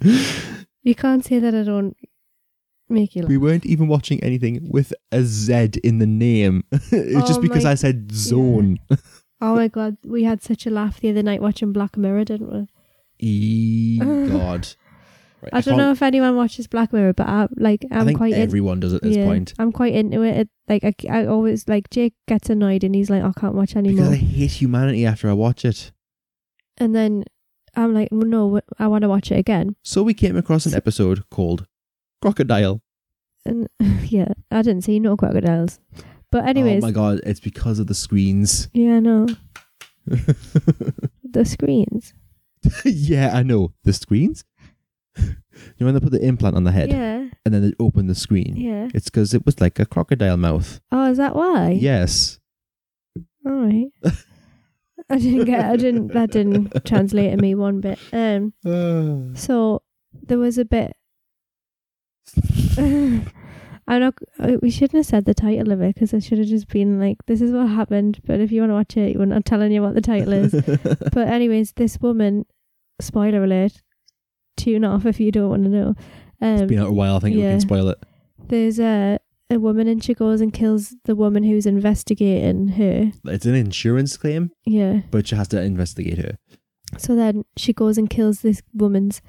you can't say that I don't make you laugh. we weren't even watching anything with a Z in the name. it's oh just Oh because my- I said zone. Oh my god, we had such a laugh the other night watching Black Mirror, didn't we? E God. Right, I don't know if anyone watches Black Mirror, but I like I'm I think quite in- everyone does at this point. I'm quite into it. it like I, I always like Jake gets annoyed and he's like, oh, I can't watch Because anymore. I hate humanity after I watch it. and then I'm like, no, I want to watch it again. So we came across an episode called Crocodile. And yeah, I didn't see no crocodiles. But anyways, Oh my god, it's because of the screens. yeah, I know. the screens. yeah, I know. The screens? you know when they put the implant on the head Yeah, and then they open the screen? yeah. It's because it was like a crocodile mouth. Oh, is that why? Yes. All right. I didn't get. I didn't. That didn't translate to me one bit. Um. So there was a bit. I'm not. uh, We shouldn't have said the title of it because it should have just been like, "This is what happened." But if you want to watch it, we're not telling you what the title is. but anyways, this woman. Spoiler alert. Tune off if you don't want to know. Um, it's been out a while. I think we can spoil it. there's a a woman and she goes and kills the woman who's investigating her. It's an insurance claim, Yeah. but she has to investigate her. So then she goes and kills this woman's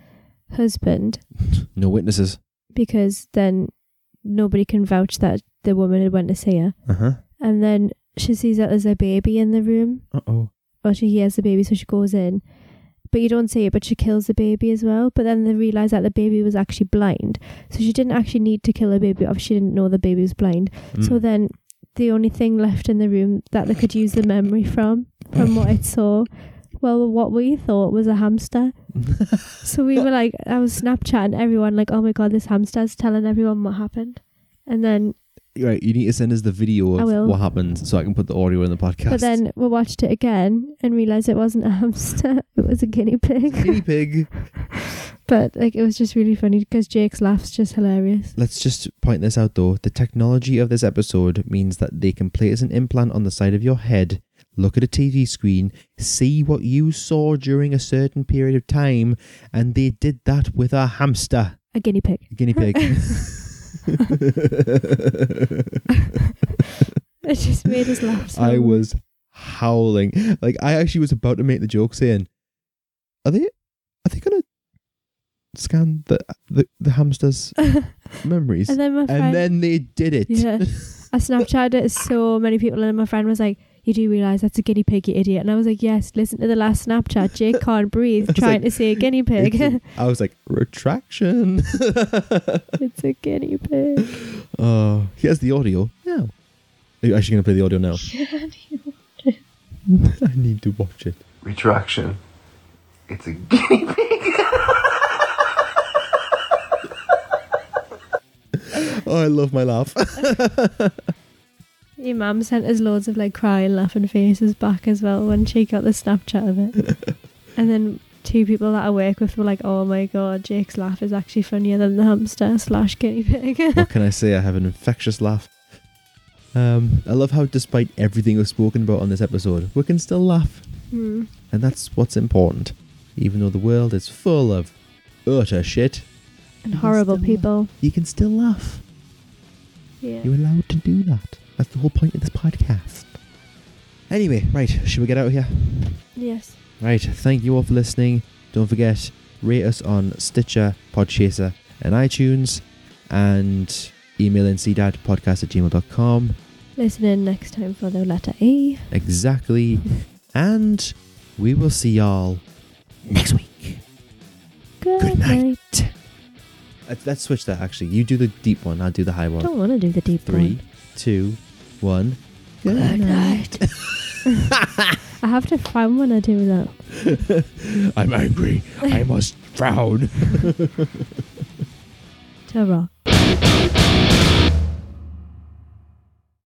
husband No witnesses. because then nobody can vouch that the woman had went to see her. Uh huh. And then she sees that there's a baby in the room, Uh oh. or she hears the baby, so she goes in. But you don't see it, but she kills the baby as well. But then they realise that the baby was actually blind. So she didn't actually need to kill the baby off. She didn't know the baby was blind. Mm. So then the only thing left in the room that they could use the memory from, from what it saw, well, what we thought was a hamster. So we were like, I was Snapchatting everyone, like, oh my god, this hamster's telling everyone what happened. And then, right, you need to send us the video of will. what happened so I can put the audio in the podcast. but then we watched it again and realised it wasn't a hamster, it was a guinea pig. guinea pig. but like, it was just really funny because Jake's laugh's just hilarious. Let's just point this out though. The technology of this episode means that they can place an implant on the side of your head, look at a TV screen, see what you saw during a certain period of time, and they did that with a hamster, A guinea pig. a guinea pig. It just made us laugh. So I much. was howling. Like I actually was about to make the joke saying, "Are they? Are they gonna scan the the, the hamster's memories?" and then my friend. And then they did it. Yeah. I Snapchatted it so many people, and my friend was like, "You do realize that's a guinea pig, you idiot?" And I was like, "Yes, listen to the last Snapchat. Jake can't breathe, trying like, to say a guinea pig. It's a- I was like, retraction. it's a guinea pig." oh, here's the audio. No. Are you actually going to play the audio now? I need to watch it. Retraction. It's a guinea pig. Oh, I love my laugh. Your mum sent us loads of like crying, laughing faces back as well when she got the Snapchat of it. and then two people that I work with were like, "Oh my god, Jake's laugh is actually funnier than the hamster slash guinea pig." what can I say? I have an infectious laugh. Um, I love how, despite everything we've spoken about on this episode, we can still laugh. Hmm. And that's what's important. Even though the world is full of utter shit, And horrible still people. you can still laugh. Yeah. You're allowed to do that. That's the whole point of this podcast. Anyway, right, should we get out of here? Yes. Right, thank you all for listening. Don't forget, rate us on Stitcher, Podchaser, and iTunes, and email ncdadpodcast at gmail.com. Listen in next time for the letter E. Exactly. and we will see y'all next week. Good, Good night. night. Let's, let's switch that actually. You do the deep one, I'll do the high one. I don't want to do the deep Three, one. two, one. Good night. I have to frown when I do that. I'm angry. I must frown. Ta-ra.